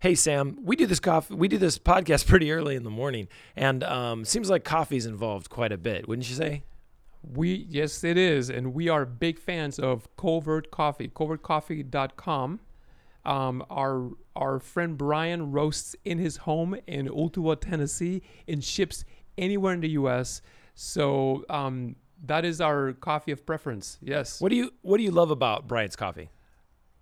Hey Sam, we do this coffee. We do this podcast pretty early in the morning, and um, seems like coffee's involved quite a bit, wouldn't you say? We yes, it is, and we are big fans of Covert Coffee. CovertCoffee.com. Um, our our friend Brian roasts in his home in Ottawa, Tennessee, and ships anywhere in the U.S. So um, that is our coffee of preference. Yes. What do you What do you love about Brian's coffee?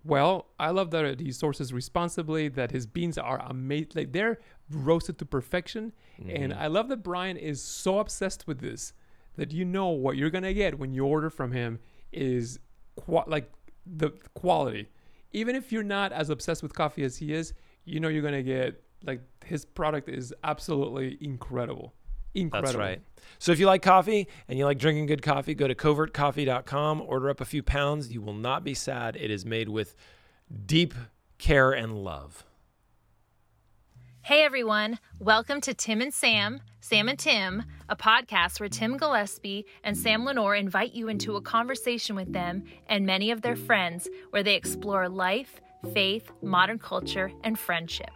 Well, I love that he sources responsibly. That his beans are amazing. Like they're roasted to perfection, and mm-hmm. I love that Brian is so obsessed with this that you know what you're gonna get when you order from him is qua- like the quality. Even if you're not as obsessed with coffee as he is, you know you're gonna get like his product is absolutely incredible. Incredible. That's right. So if you like coffee and you like drinking good coffee, go to covertcoffee.com, order up a few pounds. You will not be sad. It is made with deep care and love. Hey everyone, welcome to Tim and Sam, Sam and Tim, a podcast where Tim Gillespie and Sam Lenore invite you into a conversation with them and many of their friends where they explore life, faith, modern culture, and friendship.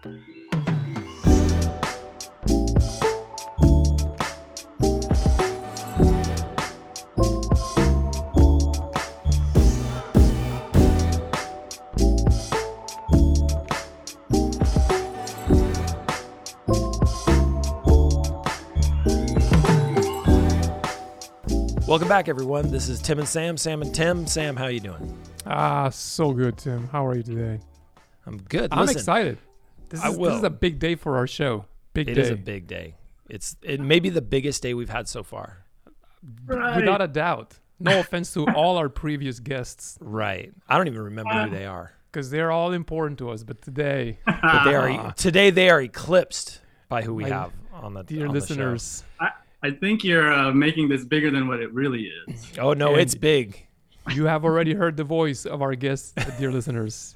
Welcome back, everyone. This is Tim and Sam, Sam and Tim. Sam, how you doing? Ah, so good, Tim. How are you today? I'm good. I'm Listen, excited. This I is, this is a big day for our show. Big It day. is a big day. It's it may be the biggest day we've had so far. Right. Without a doubt. No offense to all our previous guests, Right. I don't even remember who they are. because they're all important to us. But today, But they are today they are eclipsed by who we My have on the dear on the show. listeners, I, I think you're uh, making this bigger than what it really is. Oh no, And- it's big. you have already heard the voice of our guest, dear listeners.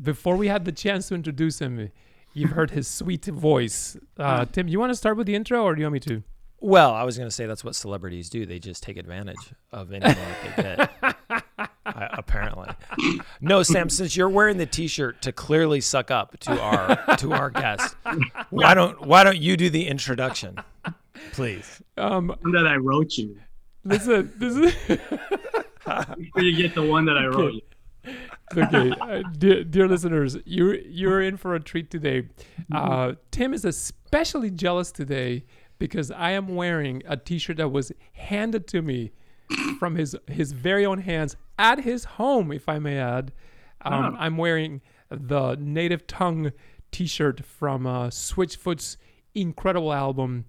Before we had the chance to introduce him, you've heard his sweet voice. Uh, Tim, you want to start with the intro, or do you want me to? Well, I was going to say that's what celebrities do. They just take advantage of anything that they get. I, apparently, no, Sam. Since you're wearing the T-shirt to clearly suck up to our to our guest, why don't why don't you do the introduction, please? Um, One that I wrote you. This listen, this is. Before you get the one that I wrote you. okay, uh, dear, dear listeners, you're you're in for a treat today. Uh, Tim is especially jealous today because I am wearing a T-shirt that was handed to me from his his very own hands at his home, if I may add. Um, Oh. I'm wearing the Native Tongue T-shirt from uh, Switchfoot's incredible album.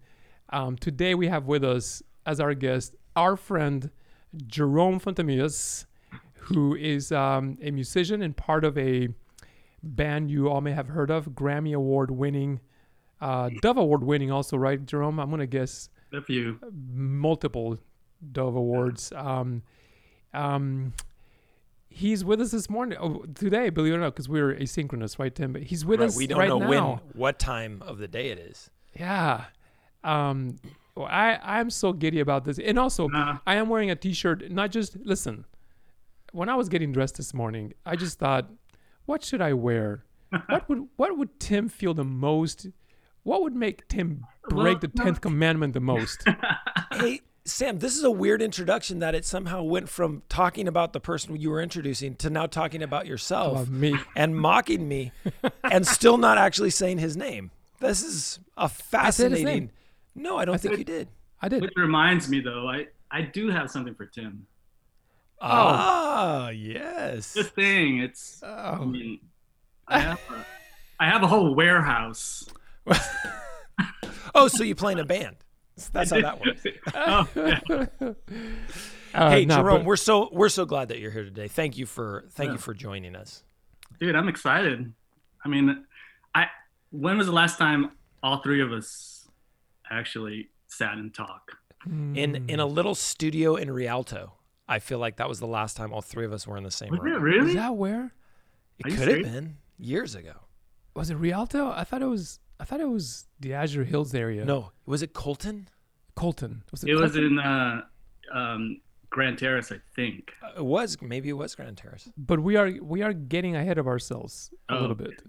Um, today we have with us as our guest our friend Jerome Fontamillas who is um, a musician and part of a band you all may have heard of, Grammy Award winning, uh, Dove Award winning, also, right, Jerome? I'm going to guess If you multiple Dove Awards. Um, um, he's with us this morning, oh, today, believe it or not, because we're asynchronous, right, Tim? But he's with Right, us we don't right know now. when, what time of the day it is. Yeah. Um, I I'm so giddy about this, and also Nah. I am wearing a T-shirt. Not just listen. When I was getting dressed this morning, I just thought, what should I wear? what would what would Tim feel the most? What would make Tim break the Well, tenth commandment the most? Hey, Sam, this is a weird introduction that it somehow went from talking about the person you were introducing to now talking about yourself me. and mocking me and still not actually saying his name. This is a said his fascinating. Name. No, I don't think said- you did. I did. which reminds me though, I I do have something for Tim. Ah, yes. This thing, it's I Oh, mean, I have a, I have a whole warehouse. Oh, so you play in a band. That's how that works. oh, yeah. uh, hey, nah, Jerome, but- we're so we're so glad that you're here today. Thank you for thank you for joining us. Dude, I'm excited. I mean, I when was the last time all three of us actually sat and talked? In in a little studio in Rialto. I feel like that was the last time all three of us were in the same Was it room. is really? that where It Are could have been years ago. was it? Rialto? I thought it was. I thought it was the Azure Hills area. No, was it Colton? Colton. Was it? It was in uh, um, Grand Terrace, I think. Uh, It was maybe it was Grand Terrace. but we are we are getting ahead of ourselves a Oh, little bit.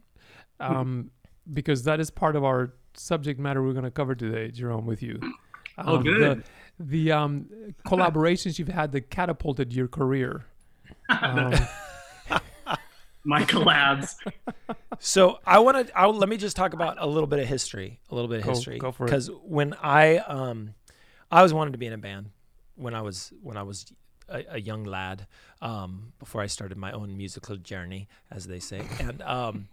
um, because that is part of our subject matter we're going to cover today, Jerome, with you. Oh, Um, good. The, the um, collaborations you've had that catapulted your career. Um, My collabs. So I want to. Let me just talk about a little bit of history. A little bit of Go- history. go for it. Because when I um, I always wanted to be in a band when I was when I was a, a young lad. Um, before I started my own musical journey, as they say, and um,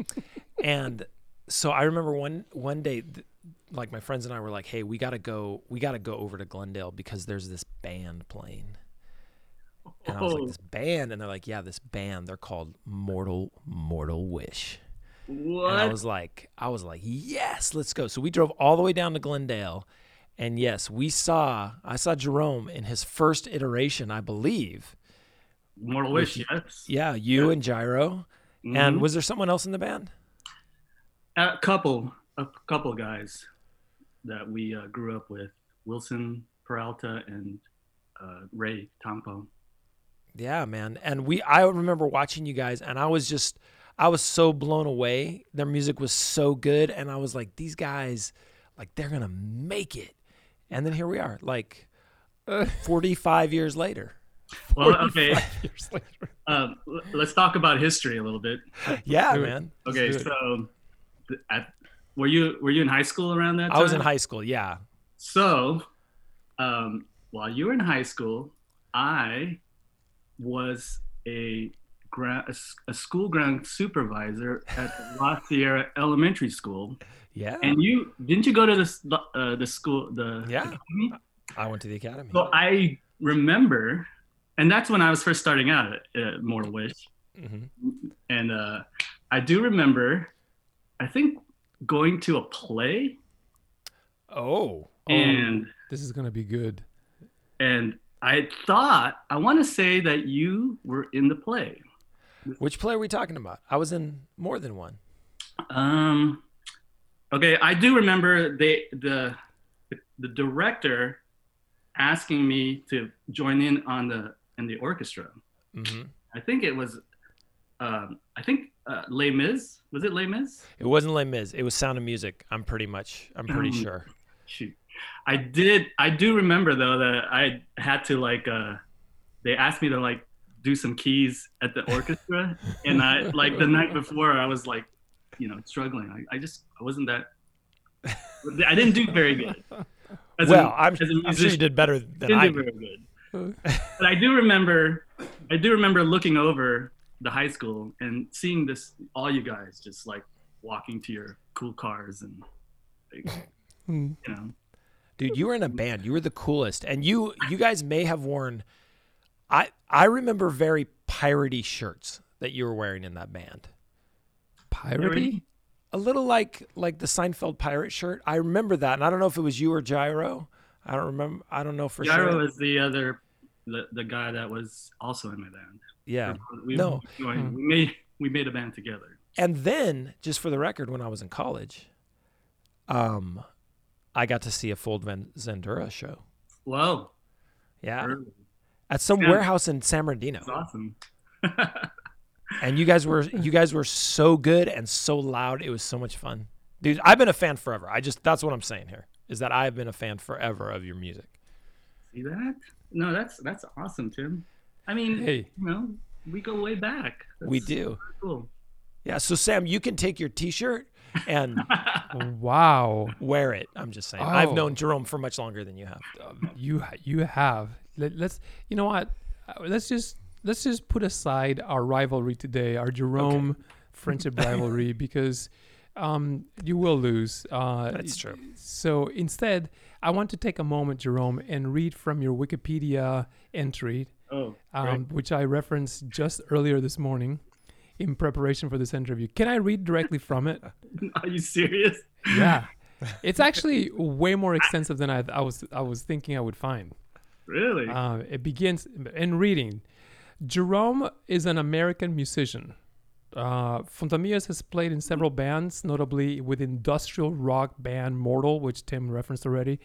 and so I remember one one day. Th- like my friends and I were like, "Hey, we gotta go. We gotta go over to Glendale because there's this band playing." And I was like, Oh, "This band," and they're like, "Yeah, this band. They're called Mortal Mortal Wish." what? And I was like, I was like, yes, let's go. So we drove all the way down to Glendale, and yes, we saw. I saw Jerome in his first iteration, I believe. Mortal Wish, yes. Yeah, you and Jyro. Mhm. And was there someone else in the band? A couple, a couple guys that we uh, grew up with, Wilson Peralta and uh, Ray Tompo. Yeah, man. And we, I remember watching you guys, and I was just, I was so blown away. Their music was so good, and I was like, these guys, like, they're gonna make it. And then here we are, like, forty-five years later. Well, okay. years later. Um, let's talk about history a little bit. Yeah, man. Okay, so th- at, were you were you in high school around that time? I was in high school. Yeah. So, um, while you were in high school, I was a, gra- a, a school ground supervisor at La Sierra Elementary School. Yeah. And you didn't you go to the uh, the school the Yeah. academy? I went to the academy. So I remember, and that's when I was first starting out at uh, Mortal Wish, hmm and uh, I do remember, I think going to a play Oh. Oh. and This is going to be good. and I thought I want to say that you were in the play. Which play are we talking about? I was in more than one. Um, okay, I do remember they the the director asking me to join in on the in the orchestra. hmm I think it was, um, I think uh, Les Mis. Was it Les Mis? It wasn't Les Mis. It was Sound of Music. I'm pretty much. I'm pretty Um, sure. Shoot, I did. I do remember though that I had to like. Uh, they asked me to like do some keys at the orchestra, and I like the night before I was like, you know, struggling. I, I just I wasn't that. I didn't do very good. As well, I'm, as a I'm sure you musician, did better than didn't I did. very good. But I do remember, I do remember looking over the high school and seeing this, all you guys just like walking to your cool cars and, like, Hmm. you know, Dude, you were in a band. You were the coolest, and you you guys may have worn. I I remember very piratey shirts that you were wearing in that band. Piratey? A little like like the Seinfeld pirate shirt. I remember that, and I don't know if it was you or Jyro. I don't remember. I don't know for sure. Jyro sure. is the other, the, the guy that was also in my band. yeah. We, No. we, we made we made a band together. And then, just for the record, when I was in college, um, I got to see a Fold Van Zandura show. Whoa, Yeah, really? at some Yeah. warehouse in San Bernardino. that's awesome. And you guys were you guys were so good and so loud. It was so much fun, dude. I've been a fan forever. I just that's what I'm saying here is that I've been a fan forever of your music. See that? No, that's that's awesome, Tim. I mean, Hey. you know, we go way back. we do. Cool. Yeah. So Sam, you can take your T-shirt and Wow. wear it. I'm just saying. I've Oh. known Jerome for much longer than you have. you you have Let, let's you know what Uh, let's just let's just put aside our rivalry today our jerome friendship rivalry because um you will lose uh That's true. so instead i want to take a moment jerome and read from your wikipedia entry Oh, um, which i referenced just earlier this morning in preparation for this interview can i read directly from it are you serious? yeah it's actually way more extensive than I, I was I was thinking I would find. Really? Uh, it begins in reading. Jerome is an American musician. Uh, Fontamillas has played in several bands, notably with industrial rock band Mortal, which Tim referenced already,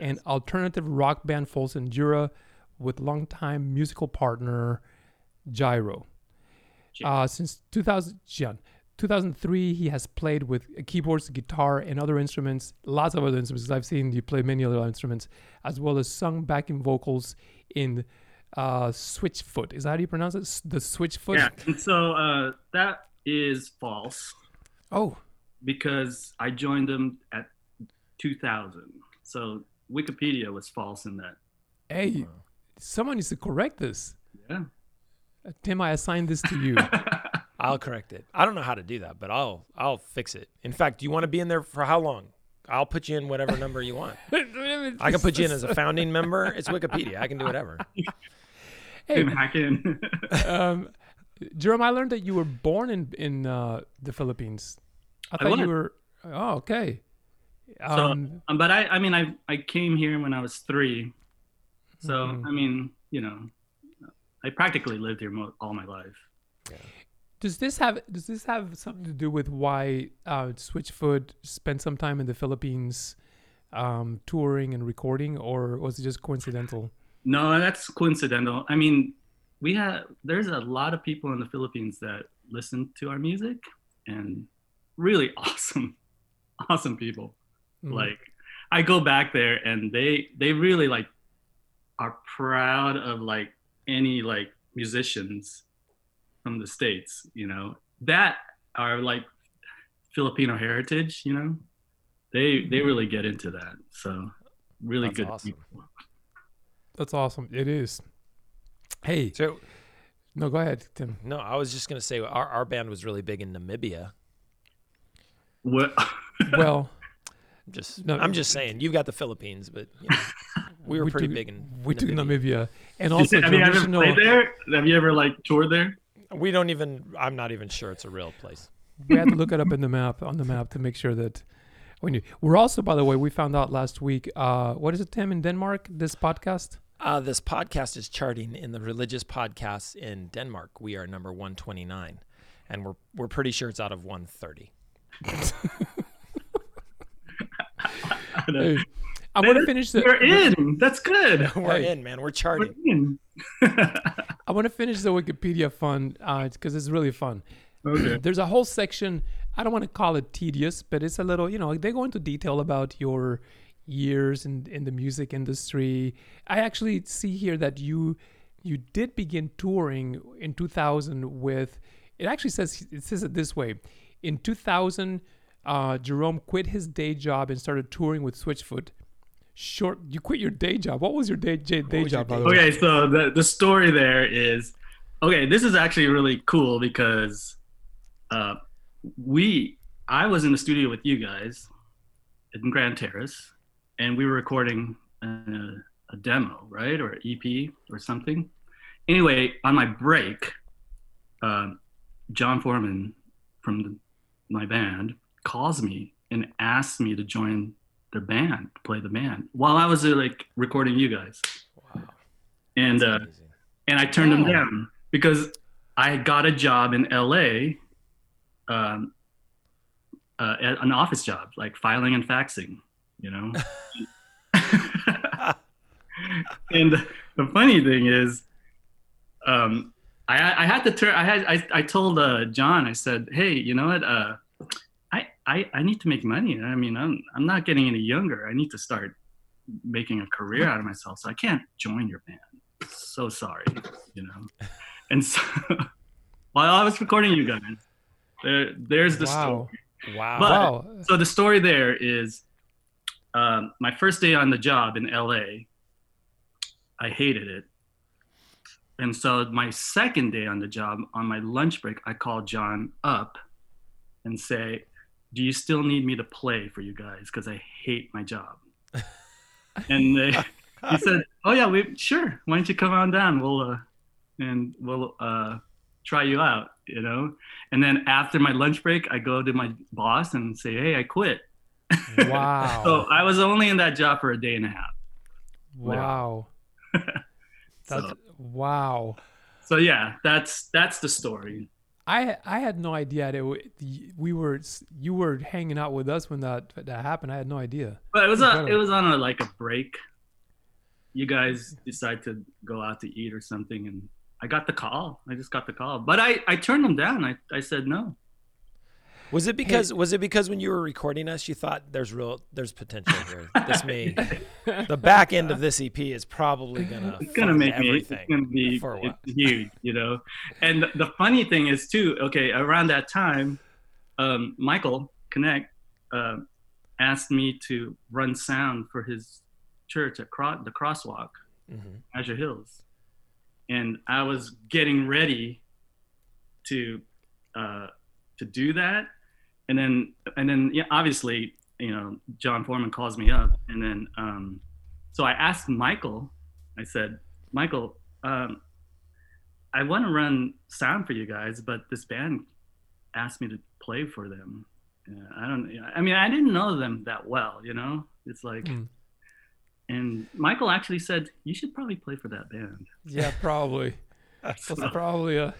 and alternative rock band Fold Zandura with longtime musical partner Jyro. Uh, since 2000, Gian, 2003, he has played with keyboards, guitar, and other instruments, lots of other instruments. I've seen you play many other instruments, as well as sung backing vocals in uh, Switchfoot. Is that how you pronounce it? S- The Switchfoot? Yeah. And so uh, that is false Oh, because I joined them at 2000. So Wikipedia was false in that. hey, someone needs to correct this. Yeah. Tim, I assigned this to you. I'll correct it. I don't know how to do that, but I'll I'll fix it. In fact, do you want to be in there for how long? I'll put you in whatever number you want. I can put you in as a founding member. It's Wikipedia. I can do whatever. Hey, hack in. um, Jerome, I learned that you were born in in uh, the Philippines. I I thought you were. Oh, okay. So, Um, um, but I, I mean, I, I came here when I was three. So, Mhm. I mean, you know, I practically lived here mo- all my life. does this have does this have something to do with why uh, Switchfoot spent some time in the Philippines, um, touring and recording, or was it just coincidental? No, that's coincidental. I mean, we have, there's a lot of people in the Philippines that listen to our music and really awesome, awesome people. Mhm. like i go back there and they they really like are proud of like any like musicians from the states you know that are like filipino heritage you know they they really get into that so really That's good awesome. people. That's awesome. It is. Hey, So no, go ahead, Tim. no, I was just gonna say our, our band was really big in Namibia. what Well, I'm just No, I'm just saying you've got the Philippines, but you know, we were pretty took- big in we took Namibia. Namibia, and also have you ever traditional. played there have you ever like toured there We don't even. I'm not even sure it's a real place. we had to look it up in the map on the map to make sure that when you we're also by the way we found out last week uh what is it tim in denmark this podcast Uh, this podcast is charting in the religious podcasts in Denmark. We are number 129, and we're we're pretty sure it's out of 130. hey, i'm gonna finish the you're in that's good We're Hey. in, man. We're We're charting. in. i want to finish the wikipedia fun uh because it's really fun okay there's a whole section i don't want to call it tedious but it's a little you know they go into detail about your years in in the music industry i actually see here that you you did begin touring in 2000 with it actually says it says it this way in 2000 uh, jerome quit his day job and started touring with switchfoot short you quit your day job what was your day, day, day was your job by day? Okay, so the the story there is okay. This is actually really cool because uh, we I was in the studio with you guys in Grand Terrace, and we were recording a, a demo, right, or an EP or something. Anyway, on my break, um, Jon Foreman from the, my band calls me and asks me to join their band, play the band, while I was uh, like recording you guys. Wow, and uh, and I turned him Wow. down because I got a job in LA, um, uh, an office job, like filing and faxing, you know. and the funny thing is, um, I, I had to turn. I had. I, I told uh, Jon. I said, "Hey, you know what? Uh, I, I I need to make money. I mean, I'm I'm not getting any younger. I need to start making a career out of myself. So I can't join your band. So sorry, you know." And so, while I was recording you guys, there there's the wow story. Wow. But- wow So the story there is, um, my first day on the job in LA, I hated it. And so my second day on the job, on my lunch break, I called Jon up and say, "Do you still need me to play for you guys? Because I hate my job." and they, he said, "Oh yeah, we sure. Why don't you come on down? We'll uh, and we'll uh, try you out." You know. And then after my lunch break, I go to my boss and say, "Hey, I quit." Wow So I was only in that job for a day and a half. wow That's So, wow. so yeah, that's that's the story. I I had no idea that we were you were hanging out with us when that that happened. I had no idea. But it was a, it was on a like a break. You guys decide to go out to eat or something, and I got the call. I just got the call, but I I turned them down. I I said no. Was it because was it because when you were recording us, you thought there's real there's potential here. This may the back end of this EP is probably gonna it's gonna make me it's gonna be for a while. it's huge you know and the, the funny thing is too okay around that time um, michael connect uh, asked me to run sound for his church at Cro- the crosswalk Mhm. azure hills and i was getting ready to uh, to do that and then and then yeah obviously you know jon foreman calls me up and then um, so i asked michael i said michael um, i want to run sound for you guys but this band asked me to play for them uh, i don't i mean i didn't know them that well you know it's like Mm. and michael actually said you should probably play for that band Yeah, probably. That's probably a.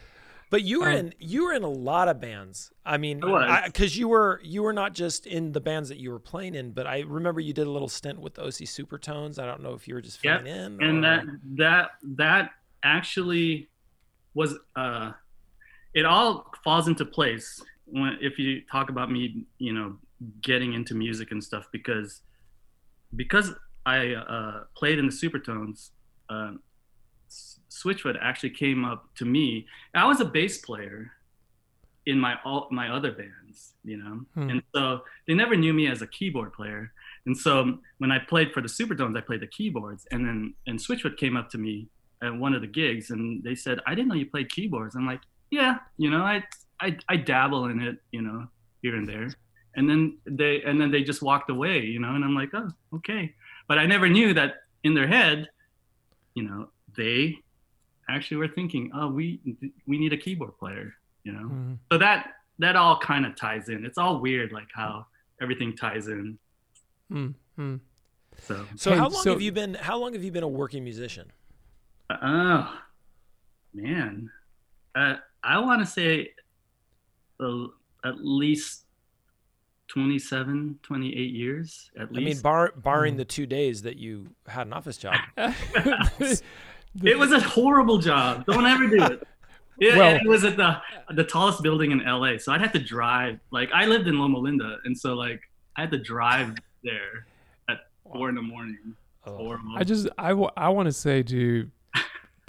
But you were Um, in you were in a lot of bands. I mean, because you were you were not just in the bands that you were playing in, but I remember you did a little stint with OC Supertones. I don't know if you were just Yep, filling in. and or- that that that actually was uh it all falls into place when if you talk about me you know getting into music and stuff because because i uh played in the supertones uh switchfoot actually came up to me i was a bass player in my all my other bands you know Hmm. and so they never knew me as a keyboard player and so when I played for the Supertones, I played the keyboards, and then and Switchfoot came up to me at one of the gigs, and they said, "I didn't know you played keyboards." I'm like, "Yeah, you know, I I, I dabble in it, you know, here and there." And then they and then they just walked away, you know, and I'm like, "Oh, okay." But I never knew that in their head, you know, they actually were thinking, "Oh, we we need a keyboard player," you know. Mm. So that that all kind of ties in. It's all weird, like how everything ties in. Mm. Mm. So. so how long so- have you been? How long have you been a working musician? Oh, man. Uh, I want to say uh, at least 27, 28 years at least I mean, bar, barring Mm. the two days that you had an office job. it was a horrible job. Don't ever do it. It, Well- it was at the the tallest building in LA, so I'd have to drive. Like I lived in Loma Linda, and so like I had to drive there at four in the morning. Oh. Horrible. I just I, w- I want to say to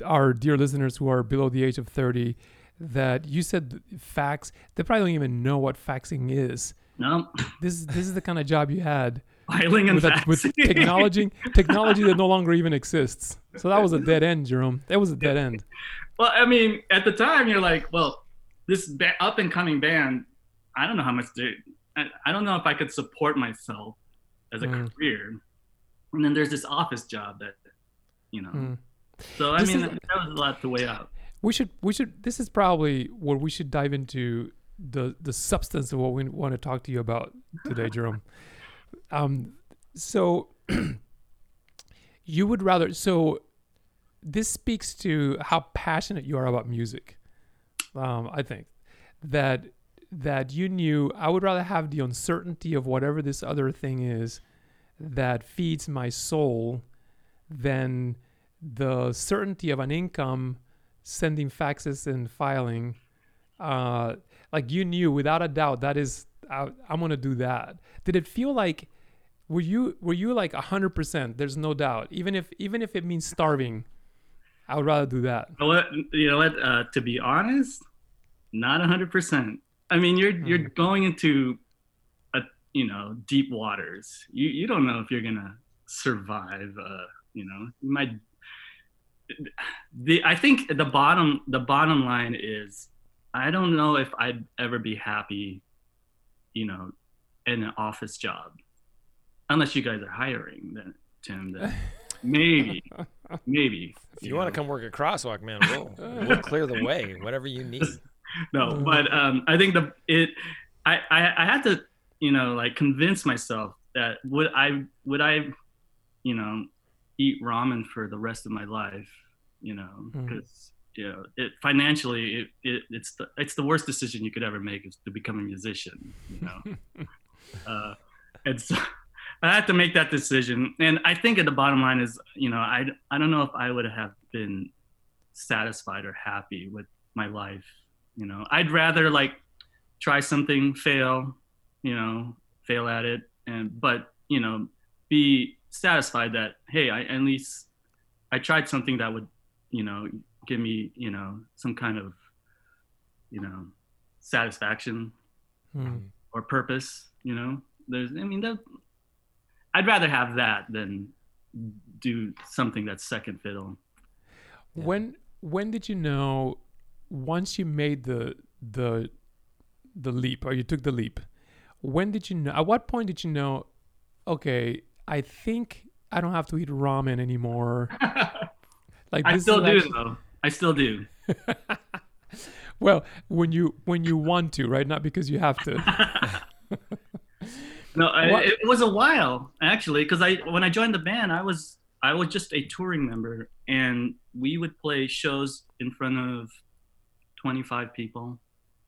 our dear listeners who are below the age of 30 that you said fax they probably don't even know what faxing is no this is this is the kind of job you had filing and with, that, with technology technology that no longer even exists so that was a dead end jerome that was a dead end Well, I mean, at the time, you're like, well, this ba- up and coming band, I don't know how much they, I, I don't know if I could support myself as a Mm. career. And then there's this office job that, you know. Mm. So I This mean, is- that, was a lot to weigh out. we should we should this is probably what we should dive into the the substance of what we want to talk to you about today jerome um so you would rather so this speaks to how passionate you are about music um i think. That that you knew i would rather have the uncertainty of whatever this other thing is that feeds my soul than the certainty of an income sending faxes and filing. Uh like you knew without a doubt that is I, i'm gonna do that. Did it feel like were you were you like 100% there's no doubt even if even if it means starving i would rather do that You know what? You know what? Uh, to be honest, not hundred percent. I mean, you're you're going into a you know deep waters. You you don't know if you're gonna survive. Uh, you know, you might. The I think the bottom the bottom line is, I don't know if I'd ever be happy, you know, in an office job, unless you guys are hiring. Then Tim, then maybe, maybe. If you want to come work at Crosswalk, man, we'll we'll clear the way. Whatever you need. no Mm. but um i think the it I, I i had to you know like convince myself that would i would i you know eat ramen for the rest of my life you know Mm. because you know it financially it, it it's the it's the worst decision you could ever make is to become a musician you know uh and so i had to make that decision and i think at the bottom line is you know i i don't know if i would have been satisfied or happy with my life you know i'd rather like try something, fail, you know, fail at it, and but you know, be satisfied that hey, I at least I tried something that would, you know, give me, you know, some kind of, you know, satisfaction Mm. or purpose. You know, there's, I mean, that I'd rather have that than do something that's second fiddle. Yeah. When when did you know once you made the the the leap or you took the leap? When did you know? At what point did you know? Okay, I think I don't have to eat ramen anymore. Like I still do actually- though. I still do. well, when you when you want to, right? Not because you have to. No, I, it was a while actually because I when I joined the band, I was I was just a touring member, and we would play shows in front of twenty five people,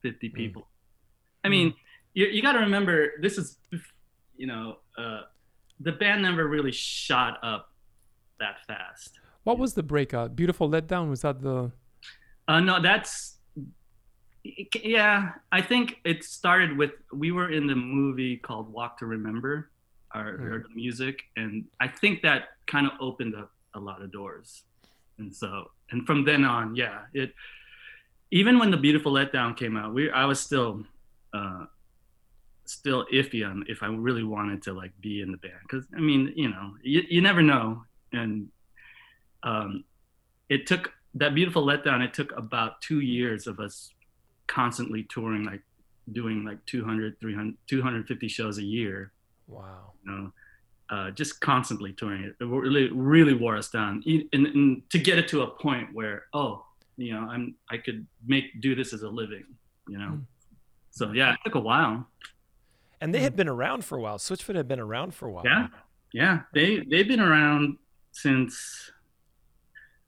fifty people. I mean, you you got to remember this is, you know, uh, the band never really shot up that fast. What was the breakout? Beautiful letdown. Was that the? Uh, no, that's yeah. I think it started with we were in the movie called Walk to Remember, our, or the music, and I think that kind of opened up a lot of doors, and so and from then on, yeah, it. Even when the Beautiful Letdown came out, we I was still, uh, still iffy on if I really wanted to like be in the band because I mean you know you you never know and um, it took that beautiful letdown it took about two years of us constantly touring like doing like 200 300 250 shows a year Wow. you know uh, just constantly touring it it really really wore us down and, and to get it to a point where oh you know i'm i could make do this as a living you know Mm. so yeah it took a while And they had been around for a while. Switchfoot had been around for a while. Yeah, yeah. They they've been around since.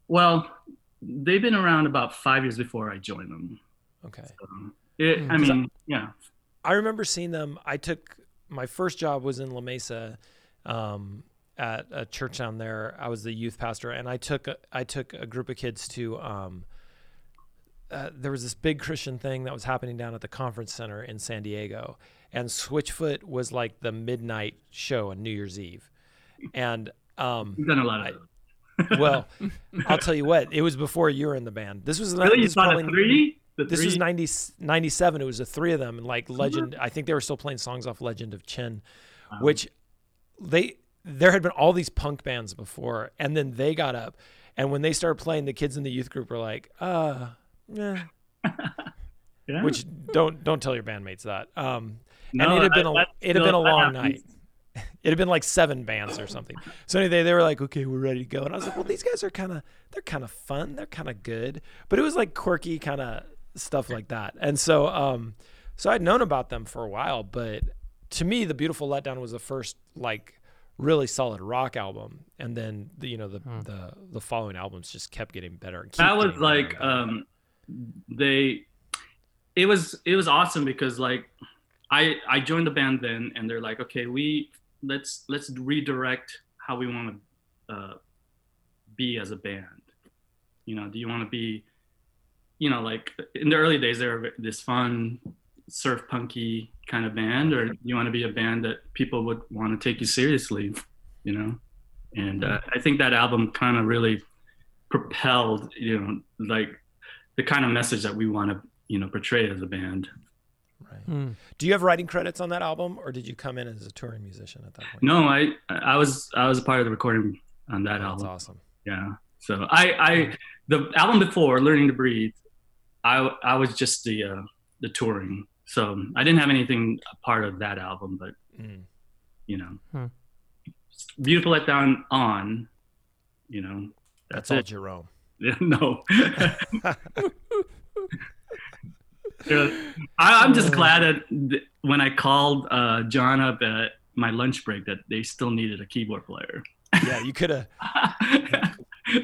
Well, they've been around about five years before I joined them. Okay. So, it, Hmm. I mean, yeah. I remember seeing them. I took my first job was in La Mesa, um, at a church down there. I was the youth pastor, and I took a, I took a group of kids to. Um, uh, there was this big Christian thing that was happening down at the conference center in San Diego, and Switchfoot was like the midnight show on New Year's Eve, and um, We've done a lot of. I- well, I'll tell you what, it was before you were in the band. This was really, you this was saw the probably- three? The this three? was 90, 97 it was the three of them and like legend i think they were still playing songs off legend of chin Wow. which they there had been all these punk bands before and then they got up and when they started playing the kids in the youth group were like uh yeah Yeah. which don't don't tell your bandmates that. Um No, and it had been a it had been a long night. it had been like seven bands or something. So anyway they were like okay we're ready to go. And i was like well these guys are kind of they're kind of fun they're kind of good. But it was like quirky kind of stuff like that. And so um so i'd known about them for a while but to me the beautiful letdown was the first like really solid rock album. And then the, you know the the the following albums just kept getting better and that was better like better. um they it was it was awesome because like i i joined the band then and they're like okay we let's let's redirect how we want to uh be as a band. You know do you want to be you know like in the early days they were this fun surf punky kind of band or you want to be a band that people would want to take you seriously you know? And uh, i think that album kind of really propelled you know like the kind of message that we want to you know portray as a band. Right. Hmm. do you have writing credits on that album or did you come in as a touring musician at that point? No i i was i was a part of the recording on that Oh, that's album. awesome. Yeah. So i i the album before learning to breathe i i was just the uh the touring so i didn't have anything a part of that album but Mm. you know Hmm. beautiful letdown on you know that's that's, all it jerome no I, I'm just glad that th- when I called uh, Jon up at my lunch break that they still needed a keyboard player. yeah you could have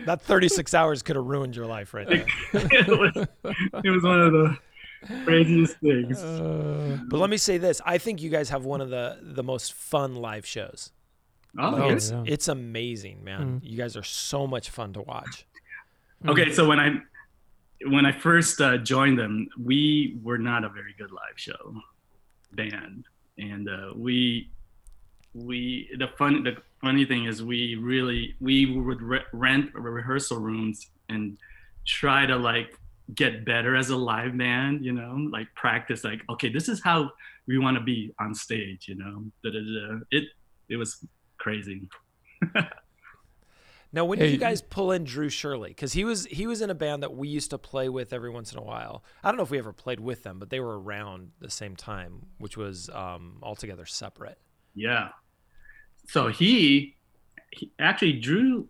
that 36 hours could have ruined your life right there it, was, it was one of the craziest things. Uh, but let me say this i think you guys have one of the the most fun live shows Oh, Like, it's yeah. it's amazing man Mm. you guys are so much fun to watch okay. So when I when I first uh, joined them, we were not a very good live show band, and uh, we we the fun the funny thing is we really we would re- rent rehearsal rooms and try to like get better as a live band, you know, like practice like okay, this is how we want to be on stage, you know. Da-da-da. It it was crazy. Now, when did Hey. you guys pull in Drew Shirley? Because he was he was in a band that we used to play with every once in a while. I don't know if we ever played with them, but they were around the same time, which was um, All Together Separate. Yeah. So he, he actually drew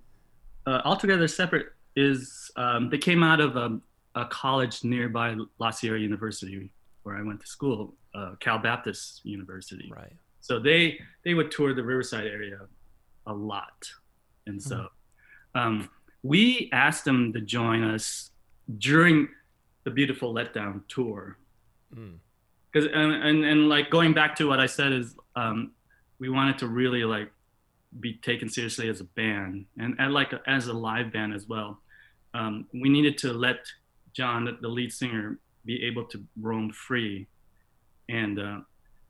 uh, All Together Separate is um, they came out of a, a college nearby La Sierra University where I went to school, uh, Cal Baptist University. Right. So they they would tour the Riverside area a lot, and so um, we asked them to join us during the Beautiful Letdown tour Mm. because and, and and like going back to what I said is um, we wanted to really like be taken seriously as a band and, and like as a live band as well. Um, we needed to let Jon, the lead singer, be able to roam free, and uh,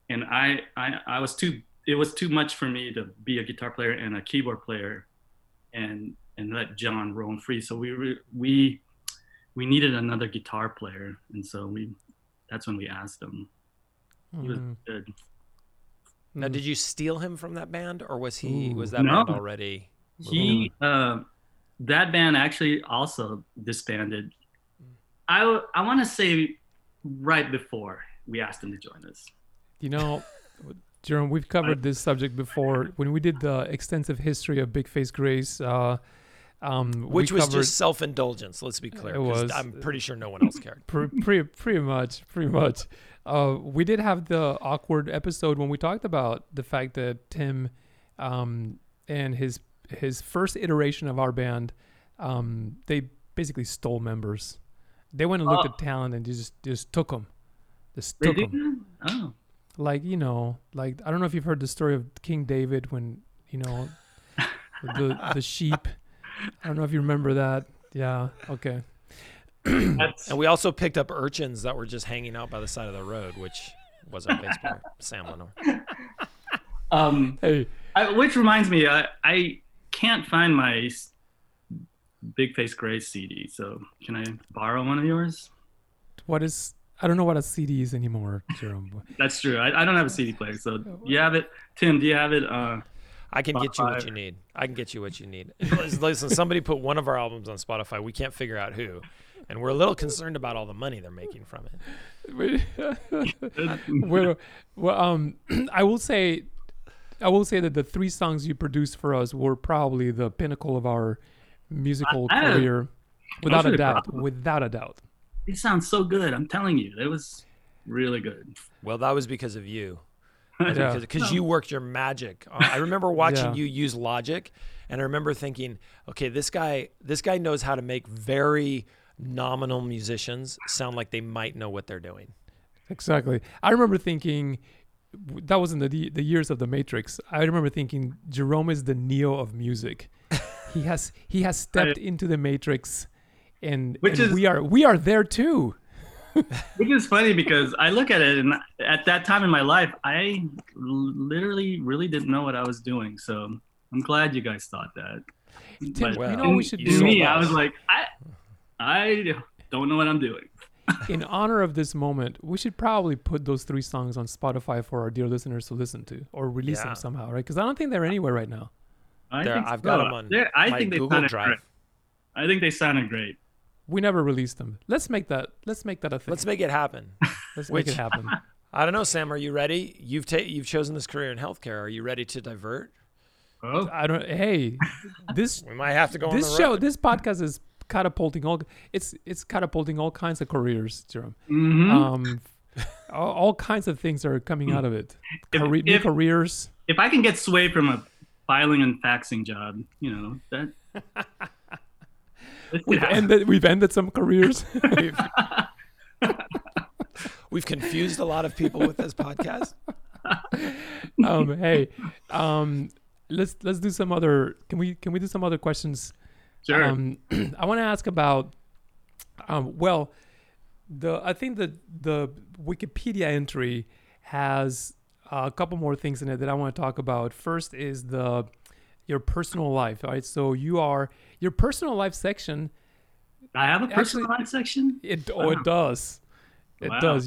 and I, I I was too it was too much for me to be a guitar player and a keyboard player, and and let Jon roam free. So we re- we we needed another guitar player, and so we that's when we asked him. He was Mm. good. Now, Mm. did you steal him from that band, or was he Ooh. was that No. band already? He uh, that band actually also disbanded. I I want to say right before we asked him to join us. You know, Jerome, we've covered this subject before when we did the extensive history of Big Face Grace. Uh, um, Which was covered just self indulgence. Let's be clear. It 'cause was. I'm pretty sure no one else cared. pre- pretty pretty much pretty much. Uh, we did have the awkward episode when we talked about the fact that Tim um, and his his first iteration of our band, um, they basically stole members. They went and looked Oh. at talent and just just took them. Just They took did? them. Oh, like you know like i don't know if you've heard the story of king david when you know the the sheep i don't know if you remember that yeah okay And we also picked up urchins that were just hanging out by the side of the road, which was our baseball player, Sam Lenore. um. hey I, which reminds me, I I can't find my Big Face Gray CD. So can I borrow one of yours? what is i don't know what a cd is anymore jerome That's true. I, I don't have a CD player. So you have it, Tim? Do you have it? Uh, I can get you what you need. I can get you what you need. Listen, Listen, somebody put one of our albums on Spotify. We can't figure out who, and we're a little concerned about all the money they're making from it. well, well um i will say i will say that the three songs you produced for us were probably the pinnacle of our musical I- I- career without a doubt proud. without a doubt it sounds so good. I'm telling you, it was really good. Well, that was because of you. Yeah. because you worked your magic. I remember watching Yeah. you use Logic, and I remember thinking, okay, this guy, this guy knows how to make very nominal musicians sound like they might know what they're doing. Exactly. I remember thinking that was in the the years of the Matrix. I remember thinking Jerome is the Neo of music. he has he has stepped into the Matrix, and, Which and is- we are we are there too. Which is funny because I look at it and at that time in my life, I literally really didn't know what I was doing. So I'm glad you guys thought that. Tim, But Well, you know what we should you do sold me, I was like, I, I don't know what I'm doing. in honor of this moment. We should probably put those three songs on Spotify for our dear listeners to listen to, or release Yeah. them somehow, right? Because I don't think they're anywhere right now. I There, think I've got so. them on They're- I my think they Google sounded Drive. great. I think they sounded great. We never released them. Let's make that. Let's make that a thing. Let's make it happen. Let's make it happen. I don't know, Sam. Are you ready? You've ta- you've chosen this career in healthcare. Are you ready to divert? Oh, I don't. Hey, this We might have to go on this the show road. this podcast is catapulting all it's it's catapulting all kinds of careers jerome mhm. um all, all kinds of things are coming out of it If- new if- careers if I can get sway from a filing and faxing job, you know that. We've get- ended we've ended some careers We've, we've confused a lot of people with this podcast. um hey um let's let's do some other can we can we do some other questions Sure. um i want to ask about Um, well, the I think that the Wikipedia entry has a couple more things in it that I want to talk about. First is the your personal life, right? So you are your personal life section. I have a Actually- personal life section. It oh, it does, it Wow. does.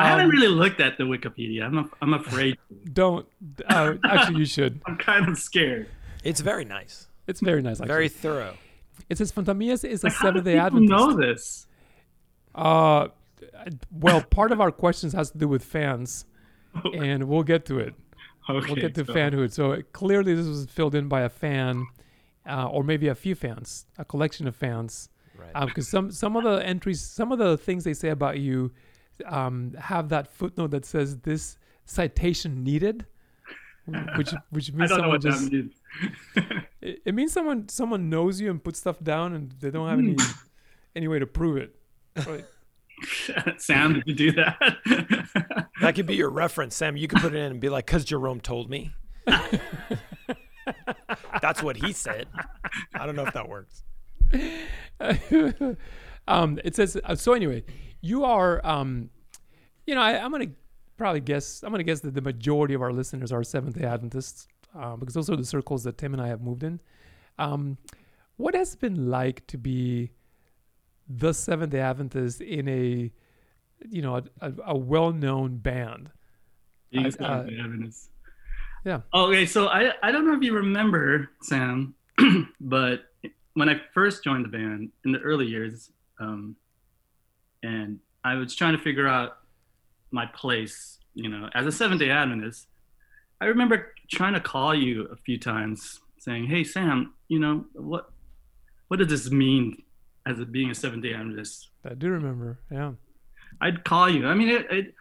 I haven't Um, really looked at the Wikipedia. I'm a, I'm afraid. Don't uh, actually you should. I'm kind of scared. It's very nice, It's very nice. Actually. very thorough. It says Fontamillas is a Like, how do Seventh Day people Adventist. know this? Uh, well, part of our questions has to do with fans, and we'll get to it. Okay. We'll get to so- fanhood. So clearly, this was filled in by a fan, uh, or maybe a few fans, a collection of fans. Right. Because some some of the entries, some of the things they say about you, um, have that footnote that says this citation needed, which which I means don't know someone what just that means. it, it means someone someone knows you and puts stuff down and they don't have any any way to prove it. Right. Sam, did you do that? That could be your reference, Sam. You could put it in and be like, "Cause Jerome told me." That's what he said. I don't know if that works. um, it says uh, so. Anyway, you are. Um, you know, I, I'm gonna probably guess. I'm gonna guess that the majority of our listeners are Seventh Day Adventists uh, because those are the circles that Tim and I have moved in. Um, what has it been like to be the Seventh Day Adventist in a, you know, a, a, a well-known band? Being I- Seventh uh, Day Adventist. Yeah. Okay, so I I don't know if you remember Sam, but when I first joined the band in the early years, um, and I was trying to figure out my place, you know, as a Seventh Day Adventist. I remember trying to call you a few times, saying, "Hey Sam, you know what? What does this mean as a, being a Seventh Day Adventist?" I do remember. Yeah. I'd call you. I mean, it, it,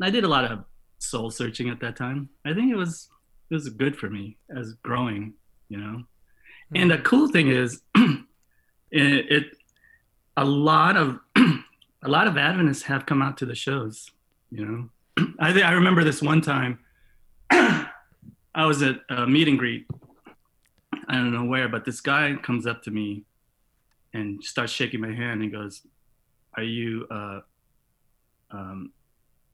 I did a lot of soul searching at that time. I think it was it was good for me as growing, you know. Hmm. And the cool thing is, it, it a lot of a lot of Adventists have come out to the shows. You know, I think I remember this one time. I was at a meet and greet. I don't know where, but this guy comes up to me and starts shaking my hand and goes, "Are you?" Uh, um,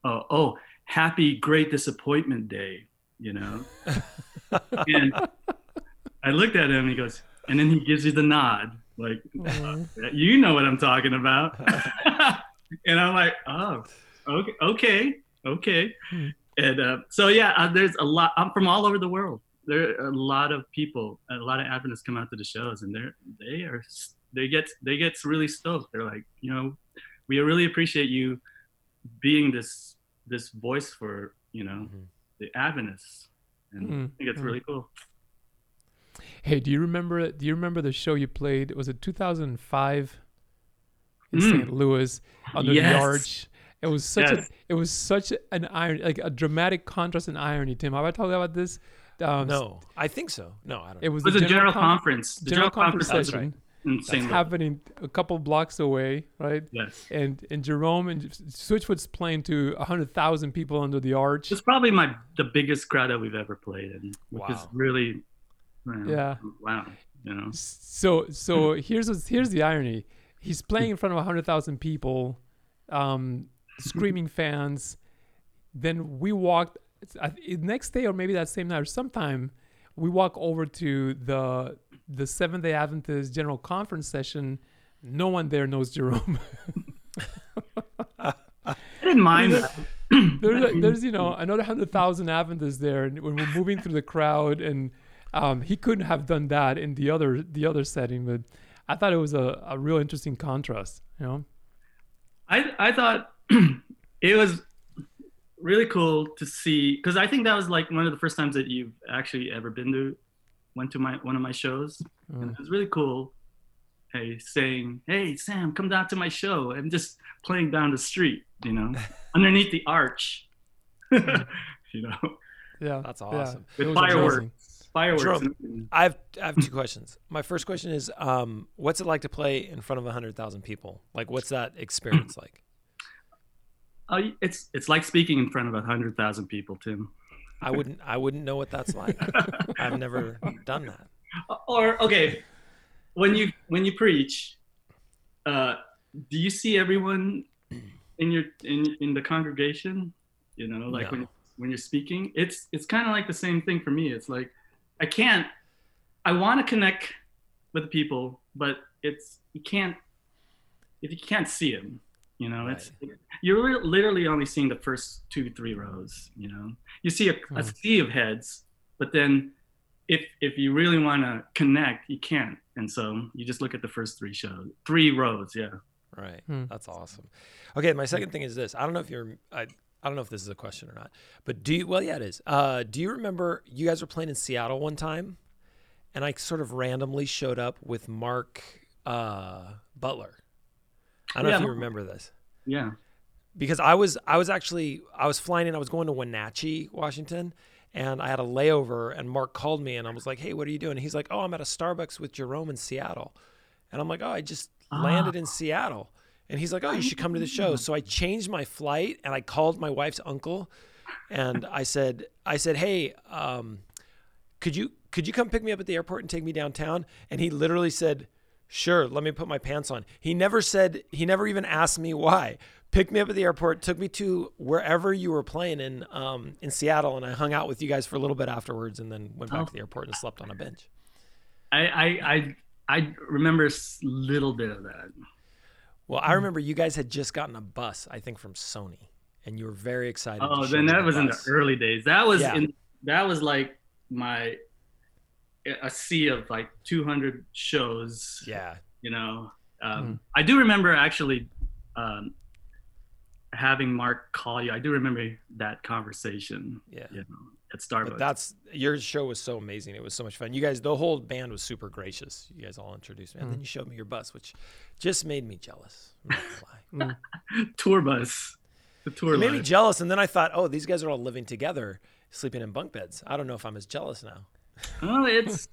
oh, oh, happy great disappointment day, you know. and I looked at him. and He goes, and then he gives you the nod, like Mhm. you know what I'm talking about. and I'm like, oh, okay, okay, okay. Hmm. And uh, so yeah, uh, there's a lot. I'm from all over the world. There are a lot of people, a lot of Adventists come out to the shows, and they're they are they get they get really stoked. They're like, you know, we really appreciate you being this this voice for you know Mhm. the Adventists, and I Mhm. think it's Mhm. really cool. Hey, do you remember? Do you remember the show you played? Was it 2005 in Mm. St. Louis under Yes. the arch? It was such Yes. a. It was such an iron, like a dramatic contrast and irony. Tim, have I told you about this? Um, No, I think so. No, I don't. It was, It was the a general con- conference. The General conference that's session in that's happening a couple blocks away, right? Yes. And and Jerome and Switchfoot's playing to hundred thousand people under the arch. It's probably my the biggest crowd that we've ever played in, which is Wow. really, man, Yeah. wow, you know. So so here's what's, here's the irony. He's playing in front of hundred thousand people, um, screaming fans. Then we walked th- next day or maybe that same night or sometime. We walk over to the the Seventh Day Adventist General Conference session. No one there knows Jerome. I didn't mind that. there's, there's you know another hundred thousand Adventists there, and when we're moving through the crowd, and um, he couldn't have done that in the other the other setting, but I thought it was a, a real interesting contrast. You know, I I thought it was really cool to see because I think that was like one of the first times that you've actually ever been to went to my one of my shows. And Mm. it was really cool. Hey, saying, "Hey, Sam, come down to my show." I'm just playing down the street, you know, underneath the arch, you know, yeah, That's awesome. it with fireworks, amazing. fireworks. Jerome. I have I have two questions. My first question is, um, what's it like to play in front of hundred thousand people? Like, what's that experience like? Oh, it's it's like speaking in front of a hundred thousand people, Tim. I wouldn't I wouldn't know what that's like. I've never done that. Or okay, when you when you preach, uh, do you see everyone in your in in the congregation? You know, like No. when when you're speaking, it's it's kind of like the same thing for me. It's like I can't. I want to connect with the people, but it's you can't if you can't see them. You know, it's you're re- literally only seeing the first two three rows. You know, you see a, a Mm. sea of heads, but then if if you really want to connect, you can't. And so you just look at the first three shows, three rows. Yeah. Right. Hmm. That's awesome. Okay, my second thing is this. I don't know if you're I, I don't know if this is a question or not. But do you well yeah it is. Uh do you remember you guys were playing in Seattle one time and I sort of randomly showed up with Mark uh Butler. I don't know if you remember this. Yeah. because I was I was actually I was flying in. I was going to Wenatchee, Washington, and I had a layover. And Mark called me, and I was like, "Hey, what are you doing?" he's like, "Oh, I'm at a Starbucks with Jerome in Seattle," and I'm like, "Oh, I just landed in Seattle." And he's like, "Oh, you should come to the show." So I changed my flight, and I called my wife's uncle, and I said, "I said, hey, um, could you could you come pick me up at the airport and take me downtown?" And he literally said, "Sure, let me put my pants on." He never said he never even asked me why. Picked me up at the airport, took me to wherever you were playing in um, in Seattle, and I hung out with you guys for a little bit afterwards, and then went back Oh. to the airport and slept on a bench. I I I, I remember a little bit of that. Well. I remember you guys had just gotten a bus, I think, from Sony, and you were very excited. Oh, then that was in the early days. That was Yeah. in that was like my a sea of like 200 shows. Yeah, You know, um, Hmm. I do remember actually um, having Mark call you. I do remember that conversation. yeah. You know, at Starbucks. But that's your show was so amazing. It was so much fun. You guys, the whole band was super gracious. You guys all introduced me, and Mm. then you showed me your bus, which just made me jealous. I'm not gonna lie. tour bus. The tour It made me jealous, and then I thought, oh, these guys are all living together, sleeping in bunk beds. I don't know if I'm as jealous now. Oh, it's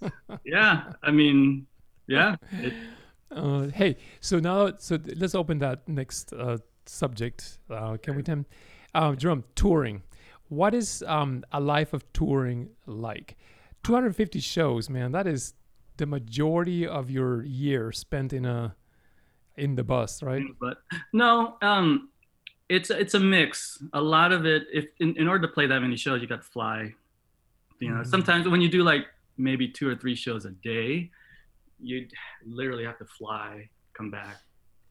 yeah. I mean, yeah. It, Uh, hey, so now, so let's open that next uh, subject. Uh, can we, Tim? Uh, Jerome, touring. What is um, a life of touring like? 250 shows, man. That is the majority of your year spent in a in the bus, right? but no, um, it's it's a mix. A lot of it, if in, in order to play that many shows, you got to fly. You know, Mhm. sometimes when you do like maybe two or three shows a day, you literally have to fly, come back,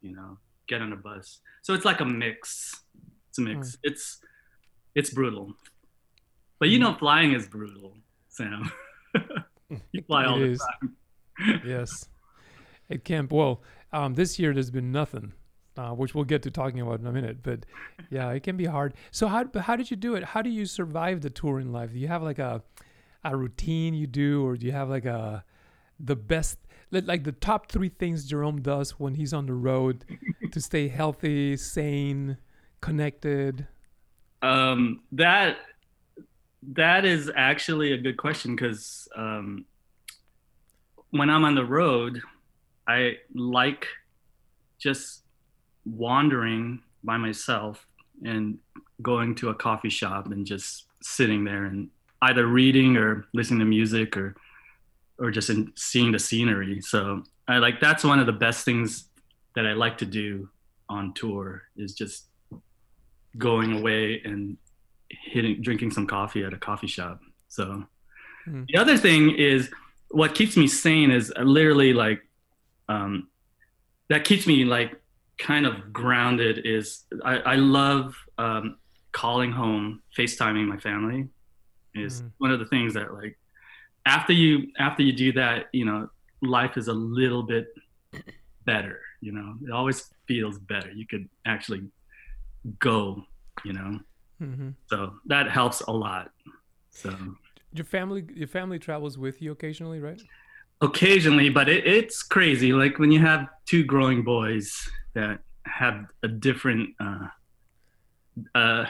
you know, get on a bus. So it's like a mix. It's a mix. It's it's brutal, but you know, flying is brutal, Sam. you fly all the time. yes. It can't. Well, um, this year there's been nothing, uh, which we'll get to talking about in a minute. But yeah, it can be hard. So how how did you do it? How do you survive the touring life? Do you have like a a routine you do, or do you have like a the best like the top three things Jerome does when he's on the road to stay healthy, sane, connected? Um, that that is actually a good question because um, when I'm on the road, I like just wandering by myself and going to a coffee shop and just sitting there and either reading or listening to music or or just in seeing the scenery. So I like that's one of the best things that I like to do on tour is just going away and hitting drinking some coffee at a coffee shop. So Hmm. the other thing is what keeps me sane is literally like um, that keeps me like kind of grounded is I, I love um, calling home, FaceTiming my family is Mhm. one of the things that like after you after you do that, you know, life is a little bit better, you know. It always feels better. You could actually go, you know. hmm So that helps a lot. So Your family, your family travels with you occasionally, right? occasionally, but it, it's crazy. Like when you have two growing boys that have a different, uh, uh,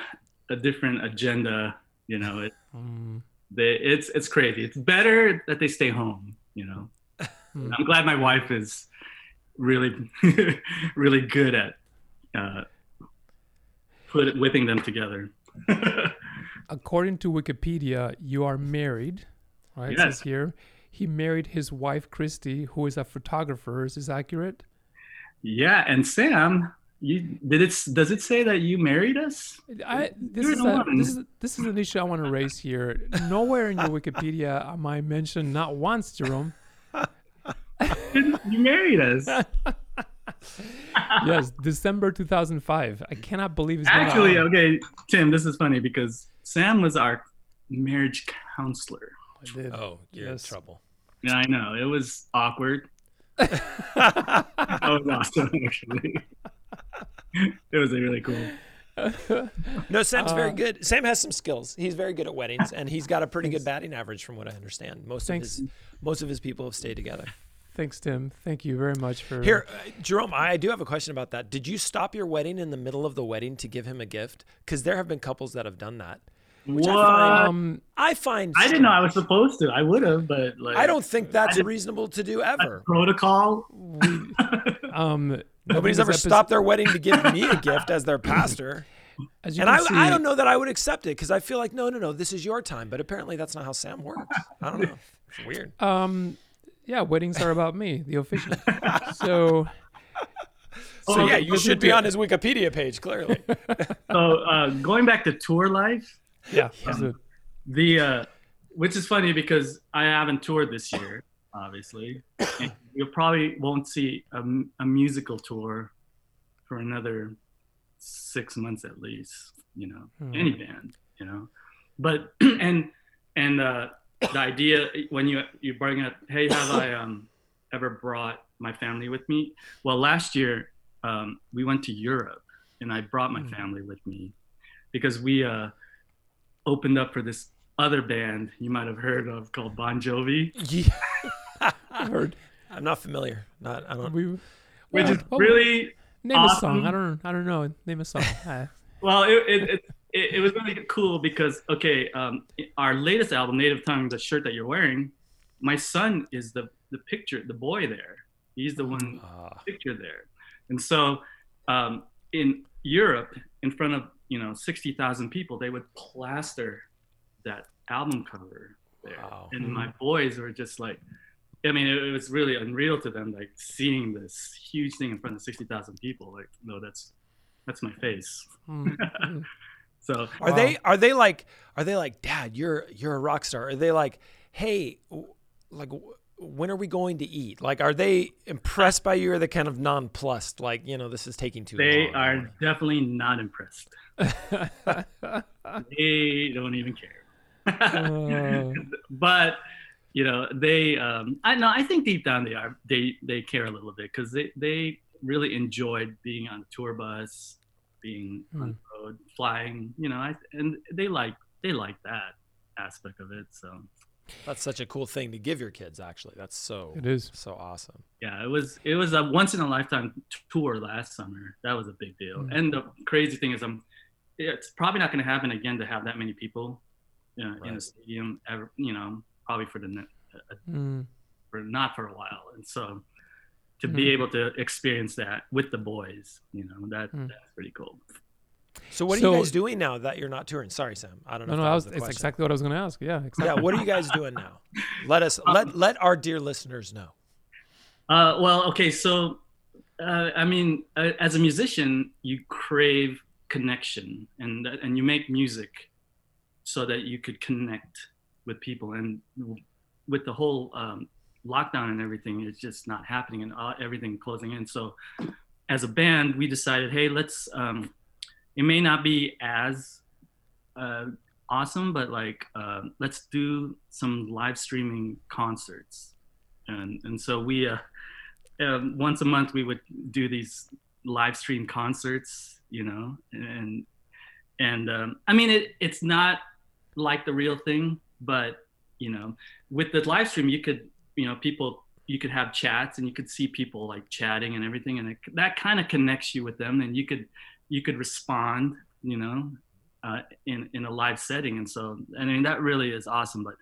a different agenda, you know, it, Mm. they, it's it's crazy. It's better that they stay home. You know, Hmm. I'm glad my wife is really, really good at uh, put whipping them together. according to Wikipedia, you are married, right? It Yes. says here. He married his wife, Christy, who is a photographer. Is this accurate? Yeah, and Sam, you did it? Does it say that you married us? I, this, is a, this is this is an issue I want to raise here. Nowhere in your Wikipedia am I mentioned not once, Jerome. you married us. Yes, December 2005. I cannot believe it's been that Actually, okay, Tim, this is funny because Sam was our marriage counselor. I did. Oh, you're Yes. in trouble. Yeah, I know it was awkward. That was awesome, actually. it was really cool. No, Sam's very Uh, good. Sam has some skills. He's very good at weddings, and he's got a pretty good batting average, from what I understand. Most Thanks. of his most of his people have stayed together. Thanks, Tim. Thank you very much for Here, uh, Jerome, I do have a question about that. Did you stop your wedding in the middle of the wedding to give him a gift? Because there have been couples that have done that. What? I Um, I find I didn't know I was supposed to. I would have, but like I don't think that's reasonable to do ever. protocol. we, um, Nobody's ever episode- stopped their wedding to give me a gift as their pastor. As you And I, can I don't know that I would accept it because I feel like, no, no, no, this is your time. But apparently that's not how Sam works. I don't know. It's weird. Um, yeah, weddings are about me, the official. so So, Oh, yeah, you should be on his Wikipedia page, clearly. So uh, going back to tour life, yeah, it. the uh, which is funny because I haven't toured this year, obviously. And you probably won't see a, a musical tour for another six months at least. You know, Hmm. any band. You know, but and and uh, the idea when you you bring up, hey, have I um ever brought my family with me? Well, last year um, we went to Europe, and I brought my Hmm. family with me because we uh, opened up for this other band you might have heard of called Bon Jovi, yeah. I heard I'm not familiar. Not, I don't. we. which well, is really name a song. I don't. I don't know. Name a song. Uh, well. It it, it, it, it was really cool because okay, um, our latest album, Native Tongue, the shirt that you're wearing, my son is the the picture, the boy there. He's the one Ah. picture there. And so um, in Europe, in front of you know sixty thousand people, they would plaster that album cover there. Wow. And my boys were just like, I mean, it, it was really unreal to them, like seeing this huge thing in front of sixty thousand people. Like, no, that's that's my face. hmm, hmm. So Are Wow. they are they like are they like dad you're you're a rock star are they like hey like w- when are we going to eat? Like are they impressed by you or they kind of nonplussed? Like you know this is taking too they long. They are or- definitely not impressed. they don't even care. Uh, but you know they um i know i think deep down they are they they care a little bit because they they really enjoyed being on the tour bus being on the road flying you know I, and they like they like that aspect of it so that's such a cool thing to give your kids actually that's so it is. so awesome yeah it was it was a once in a lifetime tour last summer that was a big deal Mm. and the crazy thing is i'm it's probably not going to happen again to have that many people you know, in a stadium ever you know probably for the ne- Mm. for not for a while and so to be Mhm. able to experience that with the boys you know that Mm. that's pretty cool so what are you guys doing now that you're not touring? Sorry sam. I don't know No, if no, that I was was, it's exactly what I was going to ask. Yeah, exactly. yeah what are you guys doing now? Let us let let our dear listeners know. Uh, well okay so uh, i mean uh, as a musician you crave connection and and you make music so that you could connect with people. And with the whole um, lockdown and everything it's just not happening and uh, everything closing in. So as a band we decided hey let's um, it may not be as uh, awesome but like uh, let's do some live streaming concerts. And and so we uh, um, once a month we would do these live stream concerts you know and and um, i mean it it's not like the real thing but you know with the live stream you could you know people you could have chats and you could see people like chatting and everything and it, that kind of connects you with them and you could you could respond you know uh, in in a live setting and so i mean that really is awesome but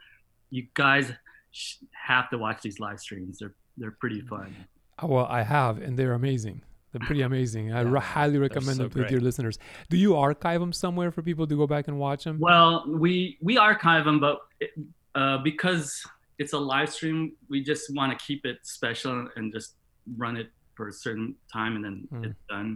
you guys sh- have to watch these live streams they're they're pretty fun Uh, Well, I have, and they're amazing. They're pretty amazing. I Yeah, re- highly recommend so them to your listeners. Do you archive them somewhere for people to go back and watch them? Well, we we archive them, but it, uh, because it's a live stream, we just want to keep it special and just run it for a certain time and then Mm. it's done.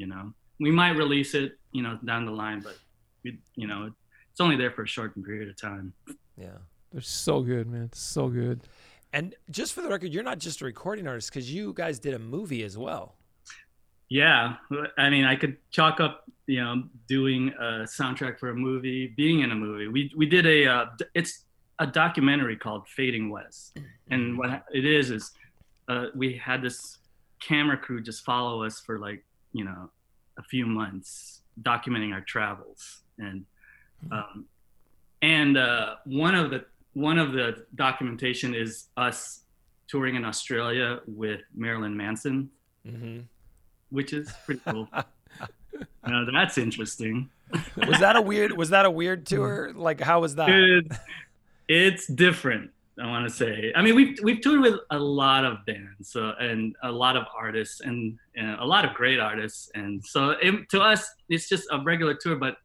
You know, we might release it, you know, down the line, but we, you know, it's only there for a short period of time. Yeah. They're so good, man. So good. And just for the record, you're not just a recording artist because you guys did a movie as well. Yeah, I mean, I could chalk up, you know, doing a soundtrack for a movie, being in a movie. We we did a, uh, it's a documentary called Fading West, and what it is is, uh, we had this camera crew just follow us for like, you know, a few months, documenting our travels, and, um, and uh, one of the one of the documentation is us touring in Australia with Marilyn Manson Mm-hmm. which is pretty cool. now that's interesting. Was that a weird? Was that a weird tour? Like, how was that? It's, it's different. I want to say. I mean, we've we've toured with a lot of bands, so and a lot of artists, and, and a lot of great artists, and so it, to us, it's just a regular tour, but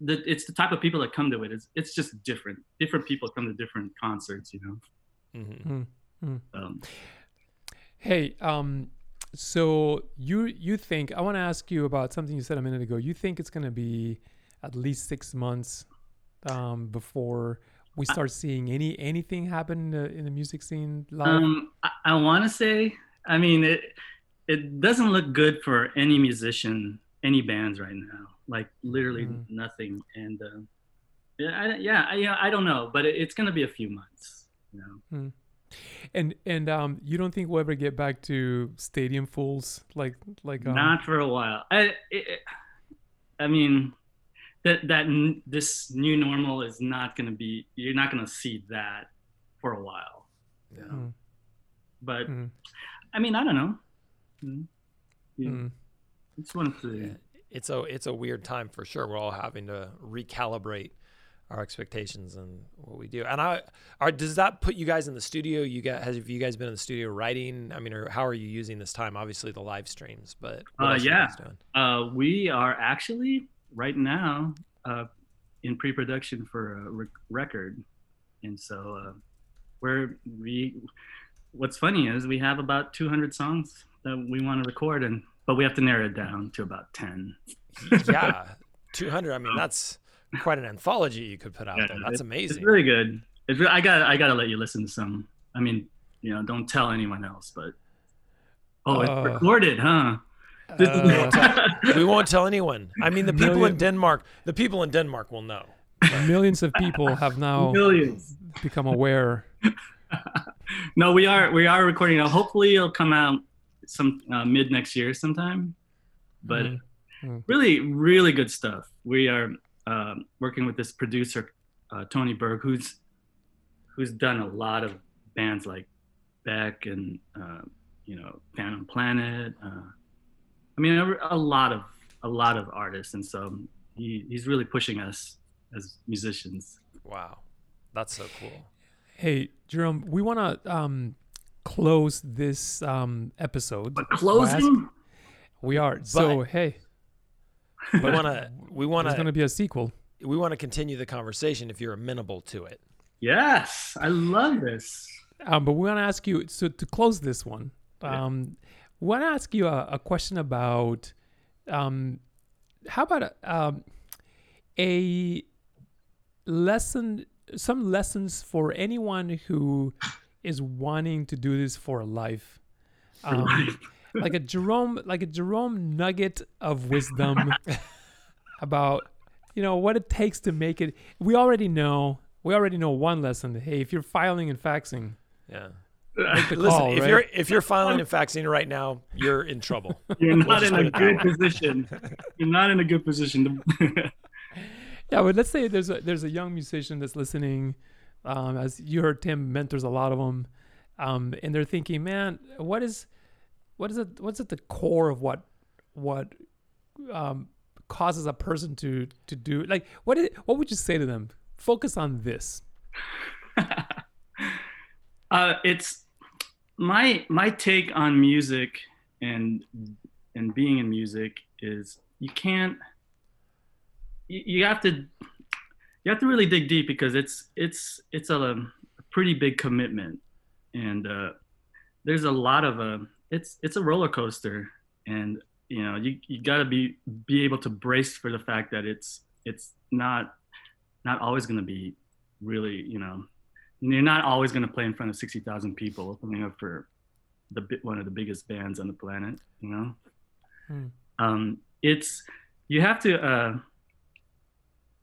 the, it's the type of people that come to it. It's it's just different. Different people come to different concerts, you know. Mm-hmm. Um, Hey, um, so you you think I want to ask you about something you said a minute ago. You think it's gonna be at least six months um, before we start seeing any anything happen in the, in the music scene live? Um, I, I want to say, I mean, it it doesn't look good for any musician, any bands right now. Like literally Mhm. nothing. And uh, yeah, I, yeah, I, yeah, I don't know, but it, it's gonna be a few months. You know, and and um, you don't think we'll ever get back to stadium fulls like like um, not for a while. I, it- I mean, that that n- this new normal is not gonna be. You're not gonna see that for a while. You know? Mm. But Mm. I mean, I don't know. Mm. Yeah. Mm. Just wanted to. Yeah. It's a it's a weird time for sure. We're all having to recalibrate our expectations and what we do. And I are does that put you guys in the studio? You guys have you guys been in the studio writing? I mean, or how are you using this time? Obviously the live streams, but what Uh, else are you yeah. guys doing? Uh, we are actually right now uh, in pre-production for a rec- record, and so uh, we're we. What's funny is we have about 200 songs that we want to record, and but we have to narrow it down to about 10. yeah, two hundred. I mean, that's quite an anthology you could put out Yeah, there. That's amazing. It's really good. It's re- I got I got to let you listen to some. I mean, you know, don't tell anyone else, but oh, it's Uh, recorded, huh? This is- Uh, we won't tell anyone. I mean, the people in Denmark, the people in Denmark will know. millions of people have now Millions. become aware. no, we are we are recording now. Hopefully, it'll come out some uh, mid next year sometime. But Mm. Mm. really, really good stuff. We are um, working with this producer, uh, Tony Berg, who's who's done a lot of bands like Beck and uh, you know Phantom Planet. I mean, a, a lot of a lot of artists, and so he, he's really pushing us as musicians. Wow, that's so cool. Hey, Jerome, we want to um, close this um, episode. But closing. we are. So, hey, We want to we want there's going to to be a sequel. we want to continue the conversation if you're amenable to it. Yes, I love this. Um, but we want to ask you, so to close this one, um, we want to ask you a, a question about um, how about a, um, a lesson, some lessons for anyone who is wanting to do this for life. Um, life. like a Jerome, like a Jerome nugget of wisdom about, you know, what it takes to make it. We already know, we already know one lesson. Hey, if you're filing and faxing, Yeah. Make the Listen, call, if right? you're if you're filing and faxing right now, you're in trouble. You're not just in a good position. You're not in a good position to. Yeah, but let's say there's a there's a young musician that's listening, um, as you heard Tim mentors a lot of them, um, and they're thinking, man, what is, what is it? What's at the core of what, what, um, causes a person to to do like what is what would you say to them? Focus on this. uh, it's my my take on music and and being in music is you can't you, you have to you have to really dig deep because it's it's it's a, a pretty big commitment. And uh, there's a lot of uh, it's it's a roller coaster, and you know you you got to be be able to brace for the fact that it's it's not not always going to be really you know you're not always going to play in front of 60,000 people opening up for the one of the biggest bands on the planet you know Hmm. um, it's you have to uh,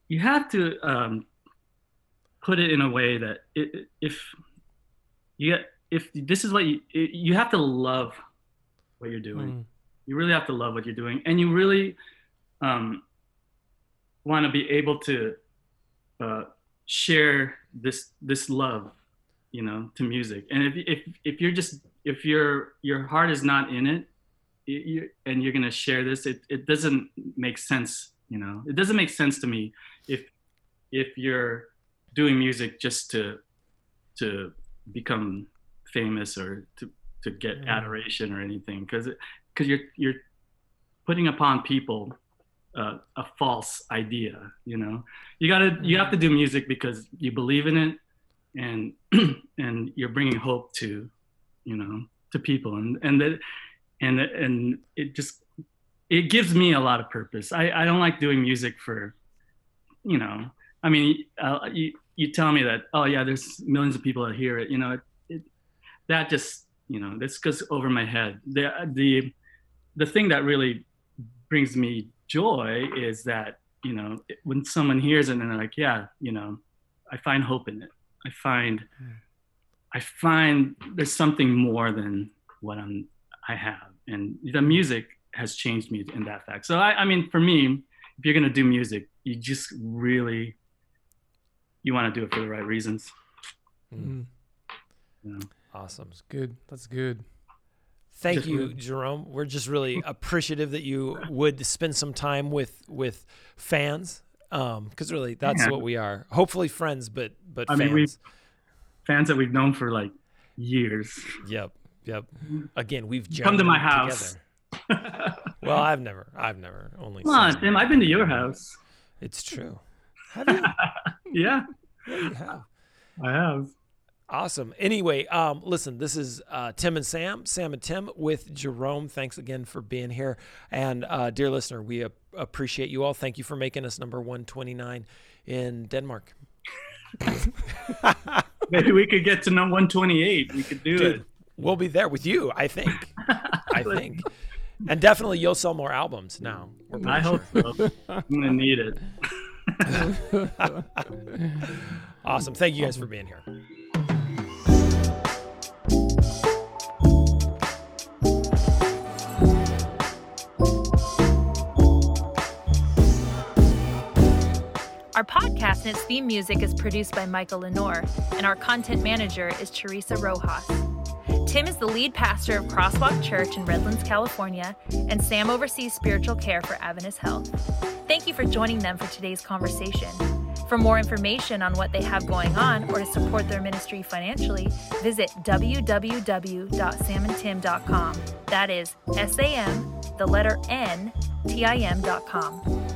you have to um, put it in a way that it, if you get if this is what you you have to love what you're doing Mm. you really have to love what you're doing and you really um, want to be able to uh, share this this love you know to music and if, if if you're just if your your heart is not in it you, and you're gonna share this it, it doesn't make sense you know it doesn't make sense to me if if you're doing music just to to become famous or to to get Mm. adoration or anything because because you're you're putting upon people uh, a false idea you know? You gotta you have to do music because you believe in it and and you're bringing hope to you know to people. And and that and and it just it gives me a lot of purpose. I i don't like doing music for you know i mean uh, you you tell me that oh yeah there's millions of people that hear it you know it, it that just you know this goes over my head. The the the thing that really brings me joy is that you know when someone hears it and they're like yeah you know i find hope in it i find i find there's something more than what i'm i have and the music has changed me in that fact so i, I mean for me if you're going to do music you just really you want to do it for the right reasons Mm. you know? Awesome. That's good. That's good. Thank Just you, really- Jerome. We're just really hmm. appreciative that you would spend some time with with fans, um, because really that's Yeah. what we are. Hopefully friends, but but I fans. mean, we- fans that we've known for like years Yep, yep. Again, we've Come to my house. Well, I've never, I've never only. come on tim i've been to your house It's true. Have you? yeah Yeah, you have. i have Awesome. Anyway, um, listen, this is uh, Tim and Sam, Sam and Tim with Jerome. Thanks again for being here. And uh, dear listener, we ap- appreciate you all. Thank you for making us number 129 in Denmark. Maybe we could get to number 128. We could do Dude, it. we'll be there with you, I think. I think. And definitely you'll sell more albums now. I hope so. I'm gonna need it. Awesome. Thank you guys for being here. Our podcast and its theme music is produced by Michael Lenore, and our content manager is Teresa Rojas. Tim is the lead pastor of Crosswalk Church in Redlands, California, and Sam oversees spiritual care for Adventist Health. Thank you for joining them for today's conversation. For more information on what they have going on or to support their ministry financially, visit www.samandtim.com. That is S A M, the letter N, T I M.com.